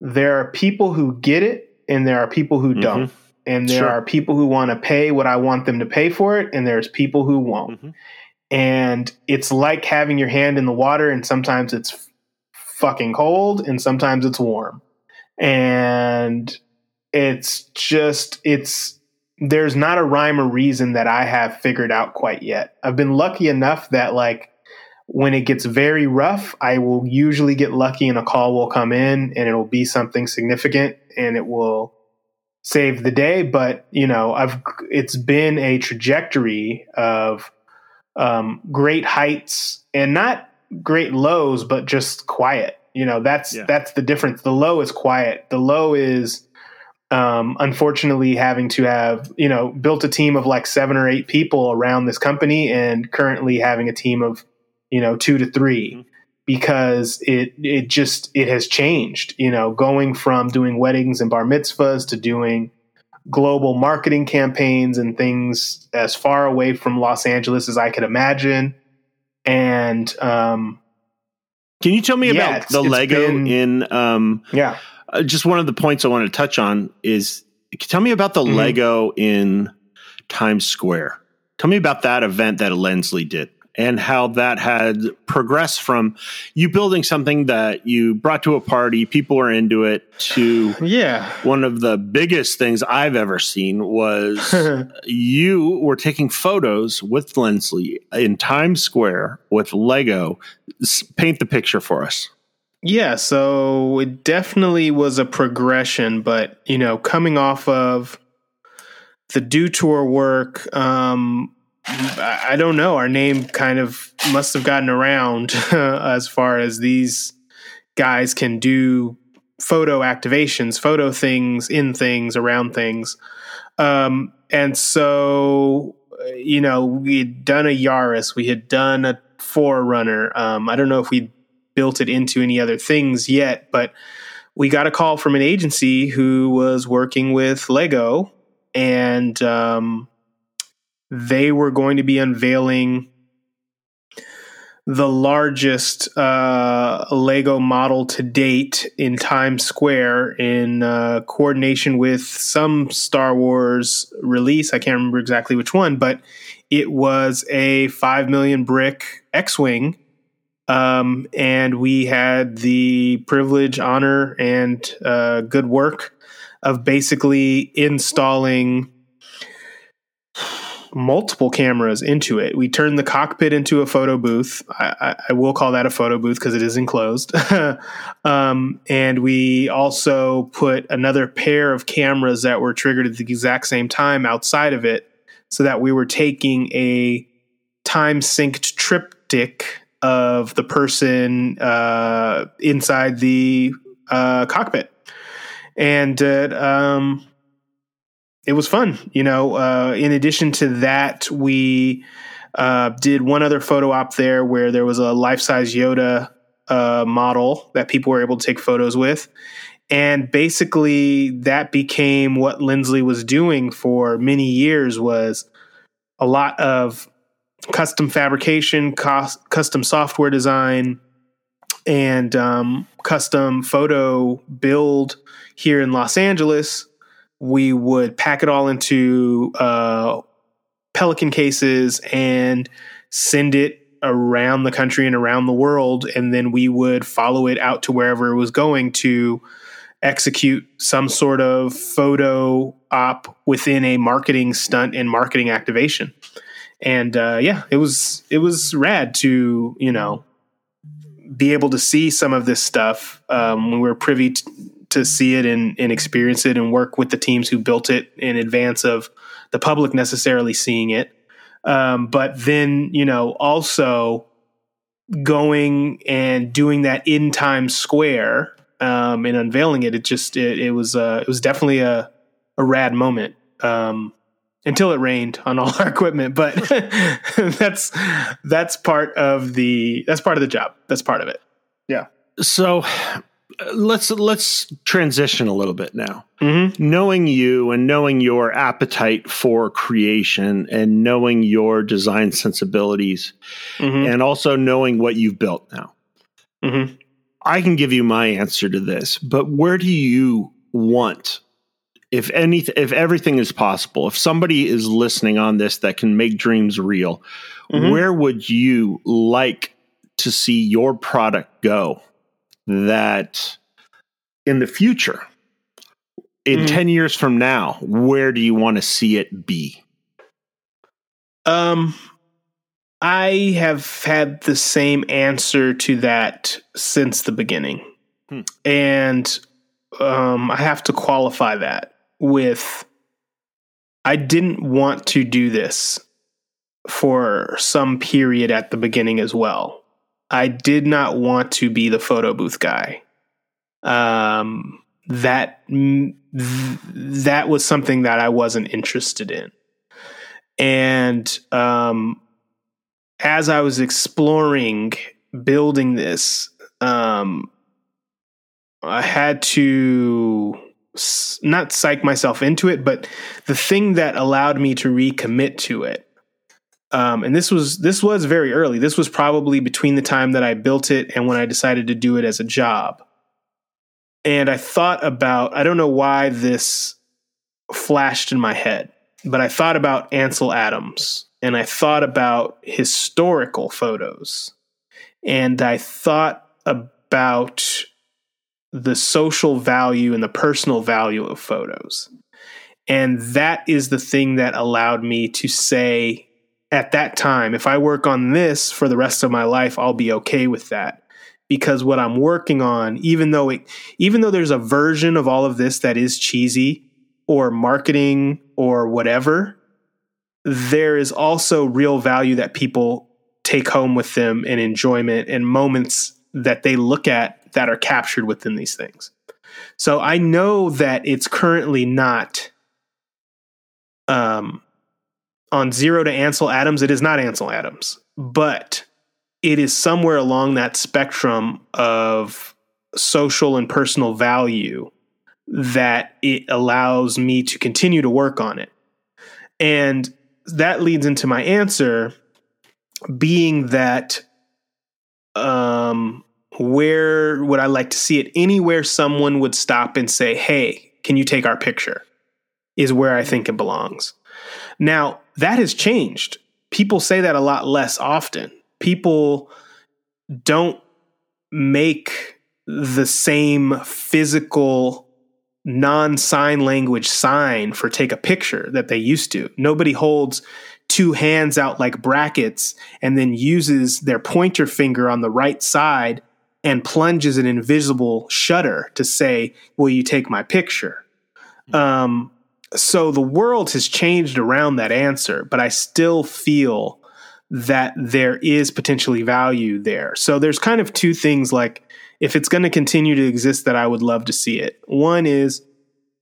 There are people who get it, and there are people who mm-hmm. don't. And there sure. are people who want to pay what I want them to pay for it, and there's people who won't. Mm-hmm. And it's like having your hand in the water, and sometimes it's fucking cold, and sometimes it's warm. And it's just, it's, there's not a rhyme or reason that I have figured out quite yet. I've been lucky enough that, like, when it gets very rough, I will usually get lucky and a call will come in and it'll be something significant and it will save the day. But, you know, I've, it's been a trajectory of um, great heights and not great lows, but just quiet. You know, that's, yeah. that's the difference. The low is quiet. The low is, um, unfortunately having to have you know built a team of like seven or eight people around this company and currently having a team of you know, two to 3 mm-hmm. Because it it just it has changed. You know, going from doing weddings and bar mitzvahs to doing global marketing campaigns and things as far away from Los Angeles as I could imagine. And um, can you tell me yeah, about the Lego been, in? Um, yeah, uh, just one of the points I want to touch on is tell me about the mm-hmm. Lego in Times Square. Tell me about that event that Lensley did and how that had progressed from you building something that you brought to a party, people are into it, to yeah. One of the biggest things I've ever seen was you were taking photos with Lensley in Times Square with Lego. Paint the picture for us. Yeah, so it definitely was a progression, but you know, coming off of the Dew Tour work, um, I don't know. Our name kind of must have gotten around as far as these guys can do photo activations, photo things in things, around things. Um, and so, you know, we had done a Yaris, we had done a 4Runner. Um, I don't know if we built it into any other things yet, but we got a call from an agency who was working with Lego and um, they were going to be unveiling the largest uh, Lego model to date in Times Square in uh, coordination with some Star Wars release. I can't remember exactly which one, but it was a 5 million brick X Wing. Um, and we had the privilege, honor, and uh, good work of basically installing multiple cameras into it. We turned the cockpit into a photo booth. I, I, I will call that a photo booth because it is enclosed. um, and we also put another pair of cameras that were triggered at the exact same time outside of it so that we were taking a time synced triptych of the person uh, inside the uh, cockpit. And uh, um, it was fun. You know, uh, in addition to that, we uh, did one other photo op there where there was a life size Yoda uh, model that people were able to take photos with. And basically, that became what Lensley was doing for many years was a lot of custom fabrication, cost, custom software design, and um, custom photo build here in Los Angeles we would pack it all into uh, Pelican cases and send it around the country and around the world. And then we would follow it out to wherever it was going to execute some sort of photo op within a marketing stunt and marketing activation. And uh, yeah, it was it was rad to you know be able to see some of this stuff um, we were privy to, to see it and, and experience it and work with the teams who built it in advance of the public necessarily seeing it. Um, but then, you know, also going and doing that in Times Square um, and unveiling it, it just it, it was uh, it was definitely a a rad moment. Um, until it rained on all our equipment, but that's that's part of the that's part of the job. That's part of it. Yeah. So let's let's transition a little bit now. Mm-hmm. Knowing you and knowing your appetite for creation and knowing your design sensibilities Mm-hmm. and also knowing what you've built now. Mm-hmm. I can give you my answer to this, but where do you want if any if everything is possible, if somebody is listening on this that can make dreams real, Mhm. where would you like to see your product go that in the future in Mhm. 10 years from now, where do you want to see it be? Um, I have had the same answer to that since the beginning. Hmm. And um, I have to qualify that with I didn't want to do this for some period at the beginning as well. I did not want to be the photo booth guy. Um, that th- that was something that I wasn't interested in. And um, as I was exploring building this, um, I had to not psych myself into it, but the thing that allowed me to recommit to it. Um, and this was this was very early. This was probably between the time that I built it and when I decided to do it as a job. And I thought about I don't know why this flashed in my head, but I thought about Ansel Adams and I thought about historical photos and I thought about the social value and the personal value of photos. And that is the thing that allowed me to say at that time, if I work on this for the rest of my life, I'll be okay with that. Because what I'm working on, even though it, even though there's a version of all of this that is cheesy or marketing or whatever, there is also real value that people take home with them and enjoyment and moments that they look at that are captured within these things. So I know that it's currently not um, on zero to Ansel Adams. It is not Ansel Adams, but it is somewhere along that spectrum of social and personal value that it allows me to continue to work on it. And that leads into my answer being that um where would I like to see it? Anywhere someone would stop and say, "Hey, can you take our picture?" is where I think it belongs. Now, that has changed. People say that a lot less often. People don't make the same physical non sign language sign for take a picture that they used to. Nobody holds two hands out like brackets and then uses their pointer finger on the right side and plunges an invisible shutter to say, Will you take my picture? Um, so the world has changed around that answer, but I still feel that there is potentially value there. So there's kind of two things like if it's going to continue to exist that I would love to see it. One is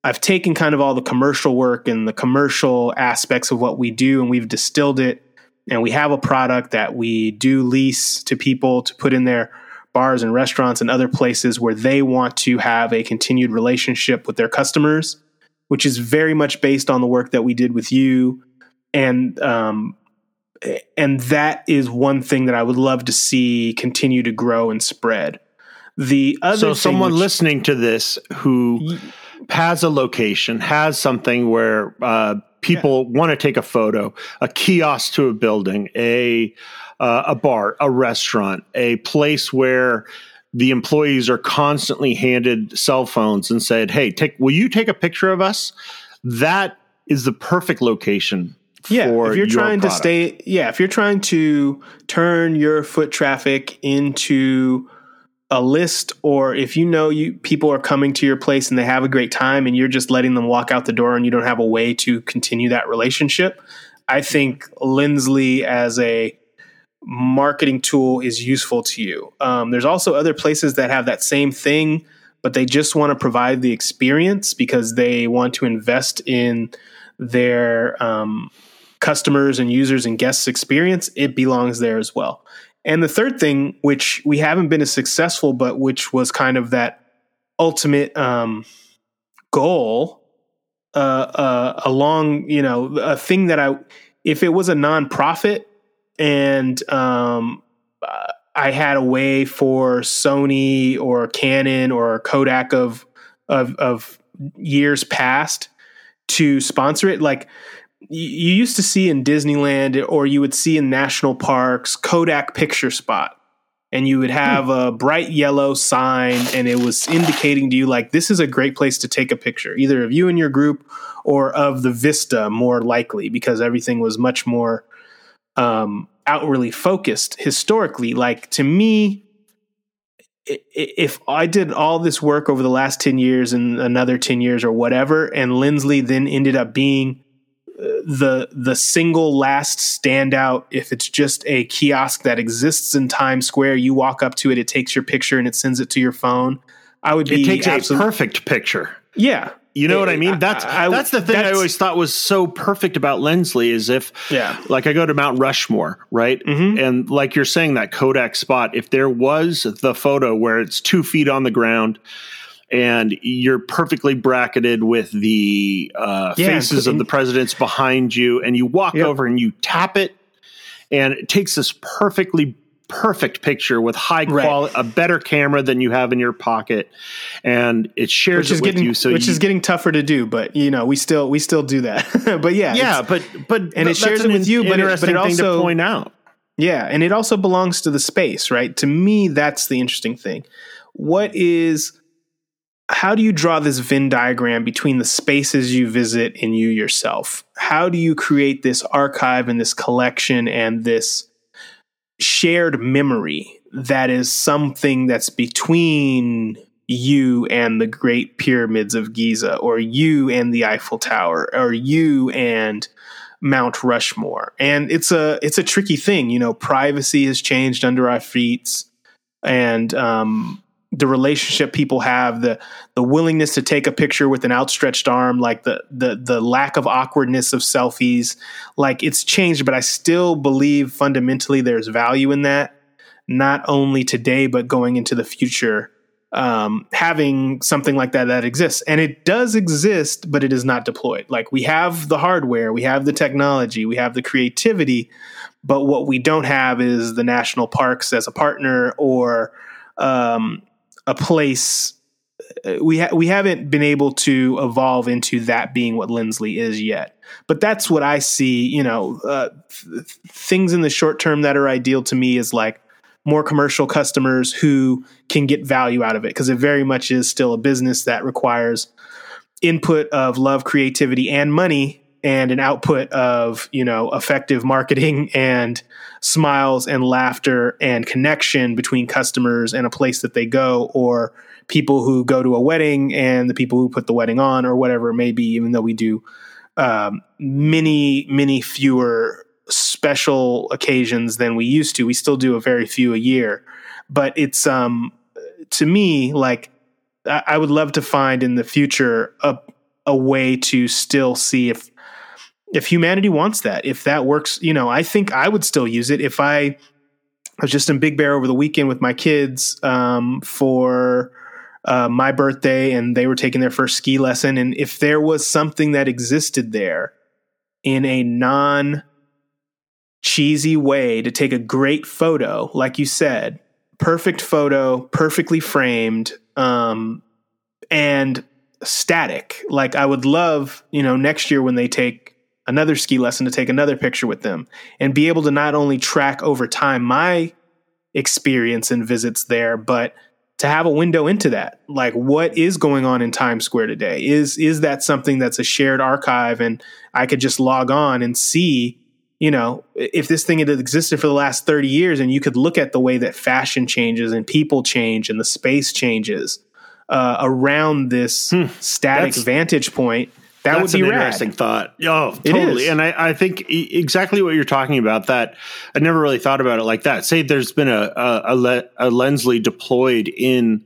I've taken kind of all the commercial work and the commercial aspects of what we do and we've distilled it and we have a product that we do lease to people to put in their bars and restaurants and other places where they want to have a continued relationship with their customers which is very much based on the work that we did with you and um, and that is one thing that I would love to see continue to grow and spread. The other So someone which- listening to this who has a location, has something where uh, people want to take a photo, a kiosk to a building, a uh, a bar, a restaurant, a place where the employees are constantly handed cell phones and said, "Hey, take will you take a picture of us?" That is the perfect location yeah, for if you're your trying product. to stay, yeah, if you're trying to turn your foot traffic into a list, or if you know you people are coming to your place and they have a great time, and you're just letting them walk out the door, and you don't have a way to continue that relationship, I think Lensley as a marketing tool is useful to you. Um, there's also other places that have that same thing, but they just want to provide the experience because they want to invest in their um, customers and users and guests experience. It belongs there as well. And the third thing, which we haven't been as successful, but which was kind of that ultimate um, goal uh, uh, along, you know, a thing that I, if it was a nonprofit and um, I had a way for Sony or Canon or Kodak of of, of years past to sponsor it, like you used to see in Disneyland or you would see in national parks Kodak picture spot and you would have hmm. a bright yellow sign and it was indicating to you like this is a great place to take a picture either of you and your group or of the vista more likely because everything was much more um, outwardly focused historically like to me if I did all this work over the last 10 years and another 10 years or whatever and Lensley then ended up being the the single last standout if it's just a kiosk that exists in Times Square you walk up to it it takes your picture and it sends it to your phone I would be It takes absolute, a perfect picture. Yeah. You know it, what I mean? That's I, that's the thing that's, I always thought was so perfect about Lensley is if yeah. like I go to Mount Rushmore, right? Mm-hmm. And like you're saying that Kodak spot, if there was the photo where it's 2 feet on the ground and you're perfectly bracketed with the uh, yeah, faces of the presidents behind you, and you walk yep. over and you tap it, and it takes this perfectly perfect picture with high quality, right. a better camera than you have in your pocket, and it shares which is it getting, you. So which you, is getting tougher to do, but you know we still we still do that. but yeah, yeah, but but and it shares it with you, but it, but it also point out. Yeah, and it also belongs to the space, right? To me, that's the interesting thing. What is how do you draw this Venn diagram between the spaces you visit and you yourself? How do you create this archive and this collection and this shared memory that is something that's between you and the great pyramids of Giza, or you and the Eiffel Tower, or you and Mount Rushmore? And it's a it's a tricky thing, you know. Privacy has changed under our feet, and um, the relationship people have, the the willingness to take a picture with an outstretched arm, like the the the lack of awkwardness of selfies, like it's changed, but I still believe fundamentally there's value in that, not only today but going into the future. Um, having something like that that exists, and it does exist, but it is not deployed. Like we have the hardware, we have the technology, we have the creativity, but what we don't have is the national parks as a partner or um, a place uh, we ha- we haven't been able to evolve into that being what Lensley is yet. But that's what I see. You know, uh, th- things in the short term that are ideal to me is like more commercial customers who can get value out of it because it very much is still a business that requires input of love, creativity, and money, and an output of you know effective marketing and smiles and laughter and connection between customers and a place that they go or people who go to a wedding and the people who put the wedding on or whatever it may be even though we do um, many many fewer special occasions than we used to. We still do a very few a year. But it's um to me like I, I would love to find in the future a a way to still see if if humanity wants that, if that works, you know, I think I would still use it if I I was just in Big Bear over the weekend with my kids um, for uh, my birthday and they were taking their first ski lesson. And if there was something that existed there in a non cheesy way to take a great photo, like you said, perfect photo, perfectly framed, um, and static. Like I would love, you know, next year when they take another ski lesson to take another picture with them and be able to not only track over time my experience and visits there, but to have a window into that. Like what is going on in Times Square today? Is is that something that's a shared archive and I could just log on and see, you know, if this thing had existed for the last 30 years and you could look at the way that fashion changes and people change and the space changes uh, around this hmm. static vantage point that That's would be an rad. interesting thought. Oh, totally. And I, I, think exactly what you're talking about. That I never really thought about it like that. Say there's been a a, a, a Lensley deployed in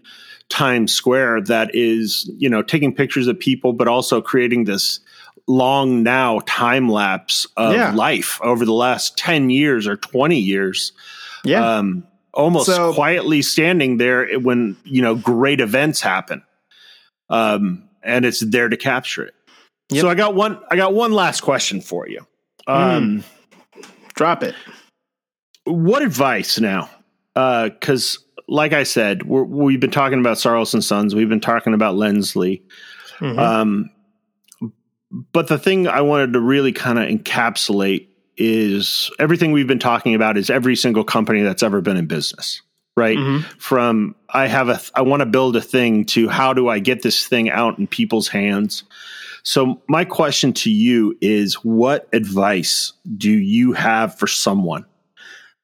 Times Square that is you know taking pictures of people, but also creating this long now time lapse of yeah. life over the last 10 years or 20 years. Yeah. Um, almost so, quietly standing there when you know great events happen um, and it's there to capture it. Yep. So I got one. I got one last question for you. Um, mm. Drop it. What advice now? Because, uh, like I said, we have been talking about Sarloos and Sons. We've been talking about Lensley. Mm-hmm. Um, but the thing I wanted to really kind of encapsulate is everything we've been talking about is every single company that's ever been in business right? Mm-hmm. from i have a i want to build a thing to how do i get this thing out in people's hands? So my question to you is what advice do you have for someone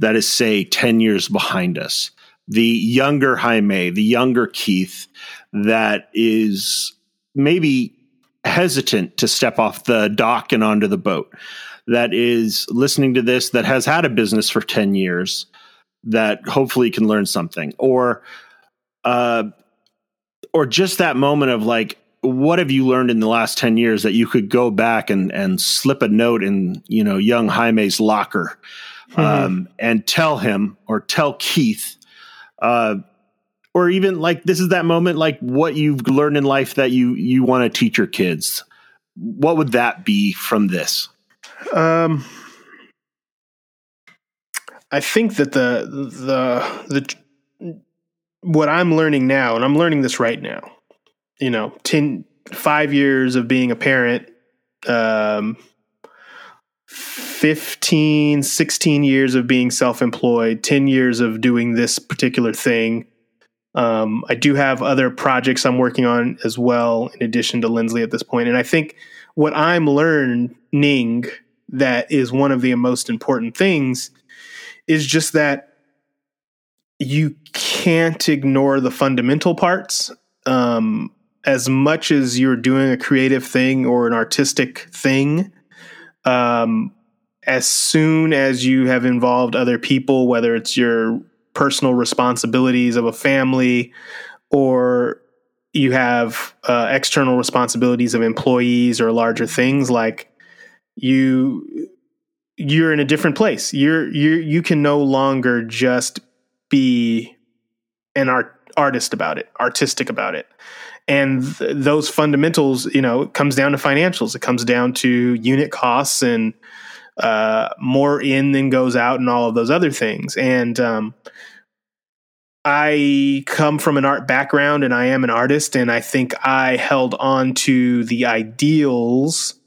that is say 10 years behind us? The younger jaime the younger keith that is maybe hesitant to step off the dock and onto the boat that is listening to this that has had a business for 10 years that hopefully can learn something. Or uh or just that moment of like what have you learned in the last 10 years that you could go back and and slip a note in you know young Jaime's locker mm-hmm. um, and tell him or tell Keith uh or even like this is that moment like what you've learned in life that you you want to teach your kids. What would that be from this? Um i think that the the the what i'm learning now and i'm learning this right now you know 10 5 years of being a parent um 15 16 years of being self-employed 10 years of doing this particular thing um, I do have other projects I'm working on as well, in addition to Lensley at this point. And I think what I'm learning that is one of the most important things is just that you can't ignore the fundamental parts. Um, as much as you're doing a creative thing or an artistic thing, um, as soon as you have involved other people, whether it's your personal responsibilities of a family or you have uh, external responsibilities of employees or larger things like you you're in a different place. You're you you can no longer just be an art artist about it artistic about it. And th- those fundamentals you know it comes down to financials. It comes down to unit costs and uh, more in than goes out and all of those other things. And um, I come from an art background and I am an artist, and I think I held on to the ideals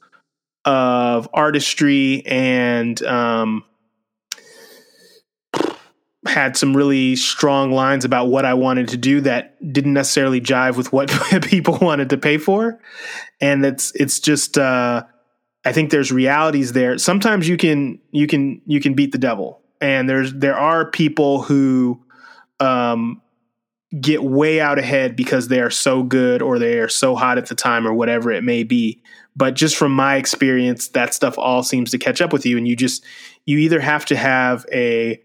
of artistry and um, had some really strong lines about what I wanted to do that didn't necessarily jive with what people wanted to pay for. And it's it's just uh, I think there's realities there. Sometimes you can you can you can beat the devil, and there's there are people who um, get way out ahead because they are so good or they are so hot at the time or whatever it may be. But just from my experience, that stuff all seems to catch up with you, and you just you either have to have a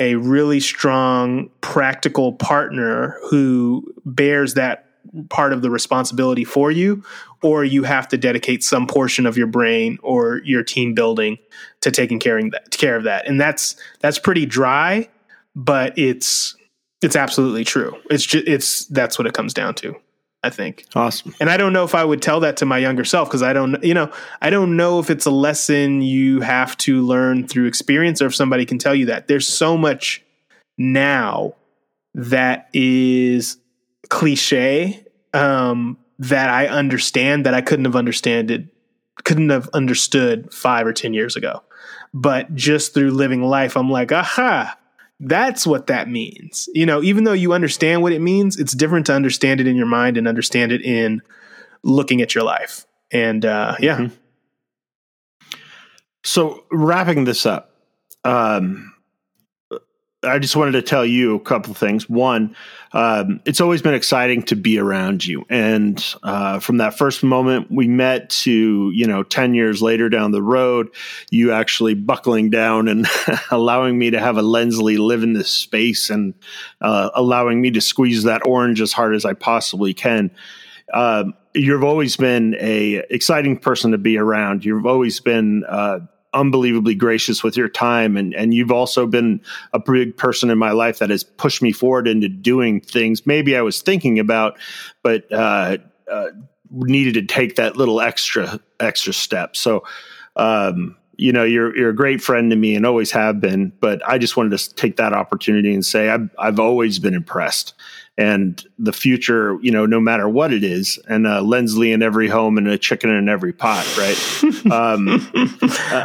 a really strong practical partner who bears that part of the responsibility for you or you have to dedicate some portion of your brain or your team building to taking care of that, care of that. and that's that's pretty dry but it's it's absolutely true. It's just it's that's what it comes down to. I think. Awesome. And I don't know if I would tell that to my younger self because I don't, you know, I don't know if it's a lesson you have to learn through experience or if somebody can tell you that. There's so much now that is cliche um, that I understand that I couldn't have understood it, couldn't have understood five or ten years ago. But just through living life, I'm like, aha, that's what that means. You know, even though you understand what it means, it's different to understand it in your mind and understand it in looking at your life. And uh, yeah. Mm-hmm. So wrapping this up, um, I just wanted to tell you a couple of things. One, um, it's always been exciting to be around you, and uh, from that first moment we met to you know ten years later down the road, you actually buckling down and allowing me to have a Lensley live in this space and uh, allowing me to squeeze that orange as hard as I possibly can. Um, you've always been a exciting person to be around. You've always been uh, unbelievably gracious with your time and and you've also been a big person in my life that has pushed me forward into doing things maybe I was thinking about but uh, uh, needed to take that little extra extra step. So, um, you know, you're you're a great friend to me and always have been. But I just wanted to take that opportunity and say I've I've always been impressed. And the future, you know, no matter what it is, and a Lensley in every home and a chicken in every pot, right? Um,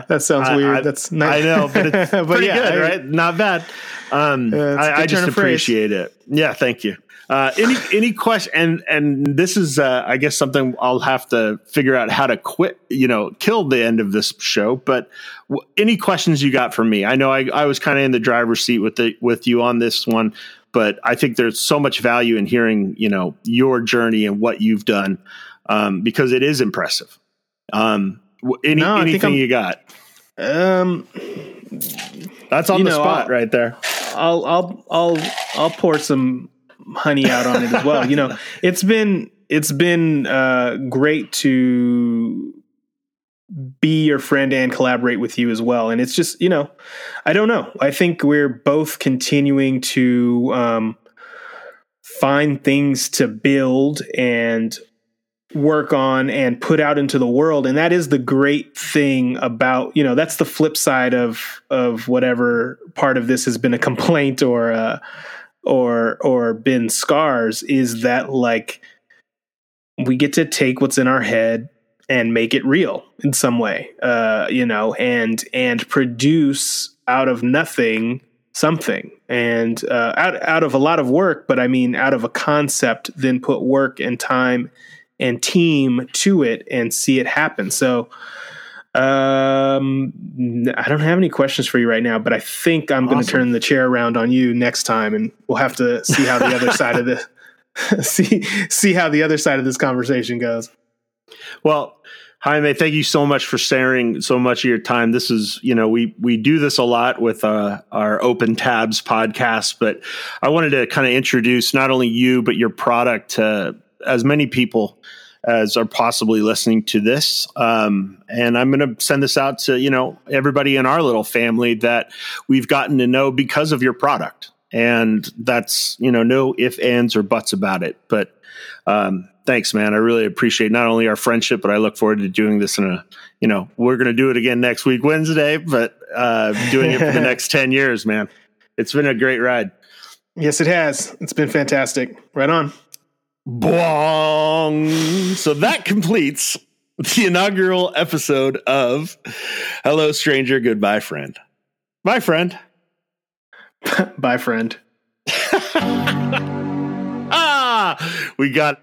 that sounds I, weird. I, That's nice. I know, but it's but pretty yeah, good, I, right? Not bad. Um, uh, I, I just appreciate it. Yeah, thank you. Uh, any any question and and this is uh, I guess something I'll have to figure out how to quit you know kill the end of this show. But w- any questions you got for me? I know I, I was kind of in the driver's seat with the with you on this one, but I think there's so much value in hearing you know your journey and what you've done um, because it is impressive. Um, any no, anything you got? Um, that's on the know, spot I'll, right there. I'll I'll I'll I'll pour some honey out on it as well. you know, it's been it's been uh, great to be your friend and collaborate with you as well. And it's just, you know, I don't know. I think we're both continuing to um, find things to build and work on and put out into the world and that is the great thing about you know that's the flip side of of whatever part of this has been a complaint or uh or or been scars is that like we get to take what's in our head and make it real in some way uh you know and and produce out of nothing something. And uh out out of a lot of work but i mean out of a concept then put work and time and team to it and see it happen. So um, I don't have any questions for you right now, but I think I'm awesome. going to turn the chair around on you next time, and we'll have to see how the other side of this see see how the other side of this conversation goes. Well, Jaime, thank you so much for sharing so much of your time. This is, you know, we we do this a lot with uh, our Open Tabs podcast, but I wanted to kind of introduce not only you but your product to as many people as are possibly listening to this. Um, and I'm going to send this out to, you know, everybody in our little family that we've gotten to know because of your product. And that's, you know, no if, ands, or buts about it. But um, thanks, man. I really appreciate not only our friendship, but I look forward to doing this in a, you know, we're going to do it again next week, Wednesday, but uh, doing it for the next 10 years, man. It's been a great ride. Yes, it has. It's been fantastic. Right on. Bong. So that completes the inaugural episode of Hello Stranger, Goodbye Friend. Bye, friend. Bye, friend. ah, we got